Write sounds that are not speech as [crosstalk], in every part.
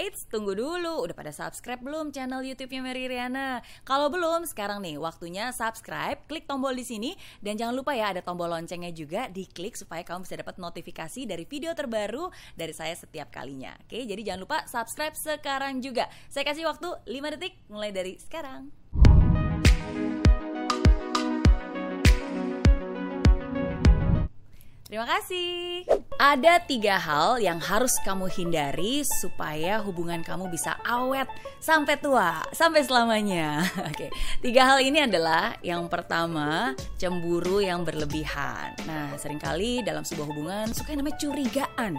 Eits, tunggu dulu. Udah pada subscribe belum channel YouTube-nya Mary Riana? Kalau belum, sekarang nih waktunya subscribe, klik tombol di sini dan jangan lupa ya ada tombol loncengnya juga diklik supaya kamu bisa dapat notifikasi dari video terbaru dari saya setiap kalinya. Oke, jadi jangan lupa subscribe sekarang juga. Saya kasih waktu 5 detik mulai dari sekarang. Terima kasih. Ada tiga hal yang harus kamu hindari supaya hubungan kamu bisa awet sampai tua, sampai selamanya. [laughs] Oke, tiga hal ini adalah yang pertama cemburu yang berlebihan. Nah, sering kali dalam sebuah hubungan suka yang namanya curigaan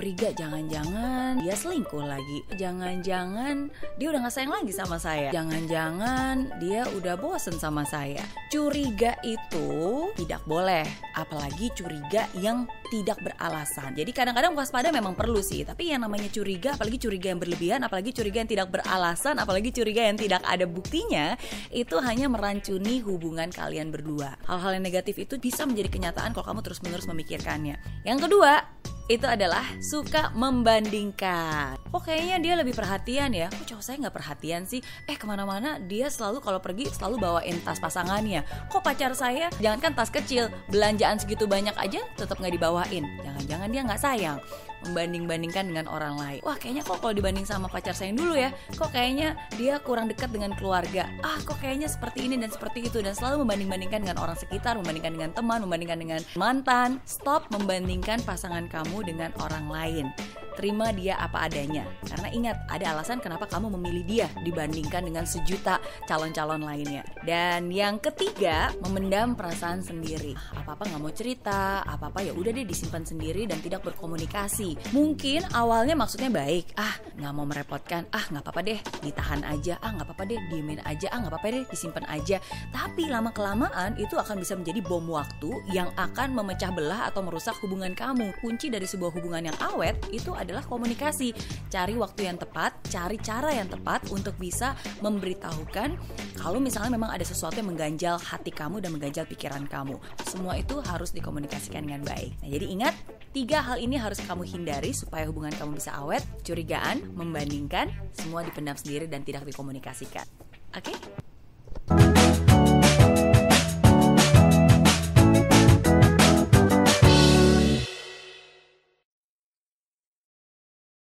curiga jangan-jangan dia selingkuh lagi. Jangan-jangan dia udah gak sayang lagi sama saya. Jangan-jangan dia udah bosen sama saya. Curiga itu tidak boleh apalagi curiga yang tidak beralasan. Jadi kadang-kadang waspada memang perlu sih tapi yang namanya curiga apalagi curiga yang berlebihan apalagi curiga yang tidak beralasan apalagi curiga yang tidak ada buktinya itu hanya merancuni hubungan kalian berdua. Hal-hal yang negatif itu bisa menjadi kenyataan kalau kamu terus-menerus memikirkannya. Yang kedua itu adalah suka membandingkan. Kok kayaknya dia lebih perhatian ya? Kok cowok saya nggak perhatian sih? Eh ke mana-mana dia selalu kalau pergi selalu bawain tas pasangannya. Kok pacar saya jangankan tas kecil, belanjaan segitu banyak aja tetap nggak dibawain. Jangan-jangan dia nggak sayang membanding-bandingkan dengan orang lain. Wah, kayaknya kok kalau dibanding sama pacar saya yang dulu ya, kok kayaknya dia kurang dekat dengan keluarga. Ah, kok kayaknya seperti ini dan seperti itu dan selalu membanding-bandingkan dengan orang sekitar, membandingkan dengan teman, membandingkan dengan mantan. Stop membandingkan pasangan kamu dengan orang lain terima dia apa adanya. Karena ingat, ada alasan kenapa kamu memilih dia dibandingkan dengan sejuta calon-calon lainnya. Dan yang ketiga, memendam perasaan sendiri. Apa-apa nggak mau cerita, apa-apa ya udah deh disimpan sendiri dan tidak berkomunikasi. Mungkin awalnya maksudnya baik, ah nggak mau merepotkan, ah nggak apa-apa deh ditahan aja, ah nggak apa-apa deh diemin aja, ah nggak apa-apa deh disimpan aja. Tapi lama kelamaan itu akan bisa menjadi bom waktu yang akan memecah belah atau merusak hubungan kamu. Kunci dari sebuah hubungan yang awet itu adalah komunikasi. Cari waktu yang tepat, cari cara yang tepat untuk bisa memberitahukan kalau misalnya memang ada sesuatu yang mengganjal hati kamu dan mengganjal pikiran kamu. Semua itu harus dikomunikasikan dengan baik. Nah, jadi ingat, tiga hal ini harus kamu hindari supaya hubungan kamu bisa awet, curigaan, membandingkan, semua dipendam sendiri dan tidak dikomunikasikan. Oke? Okay?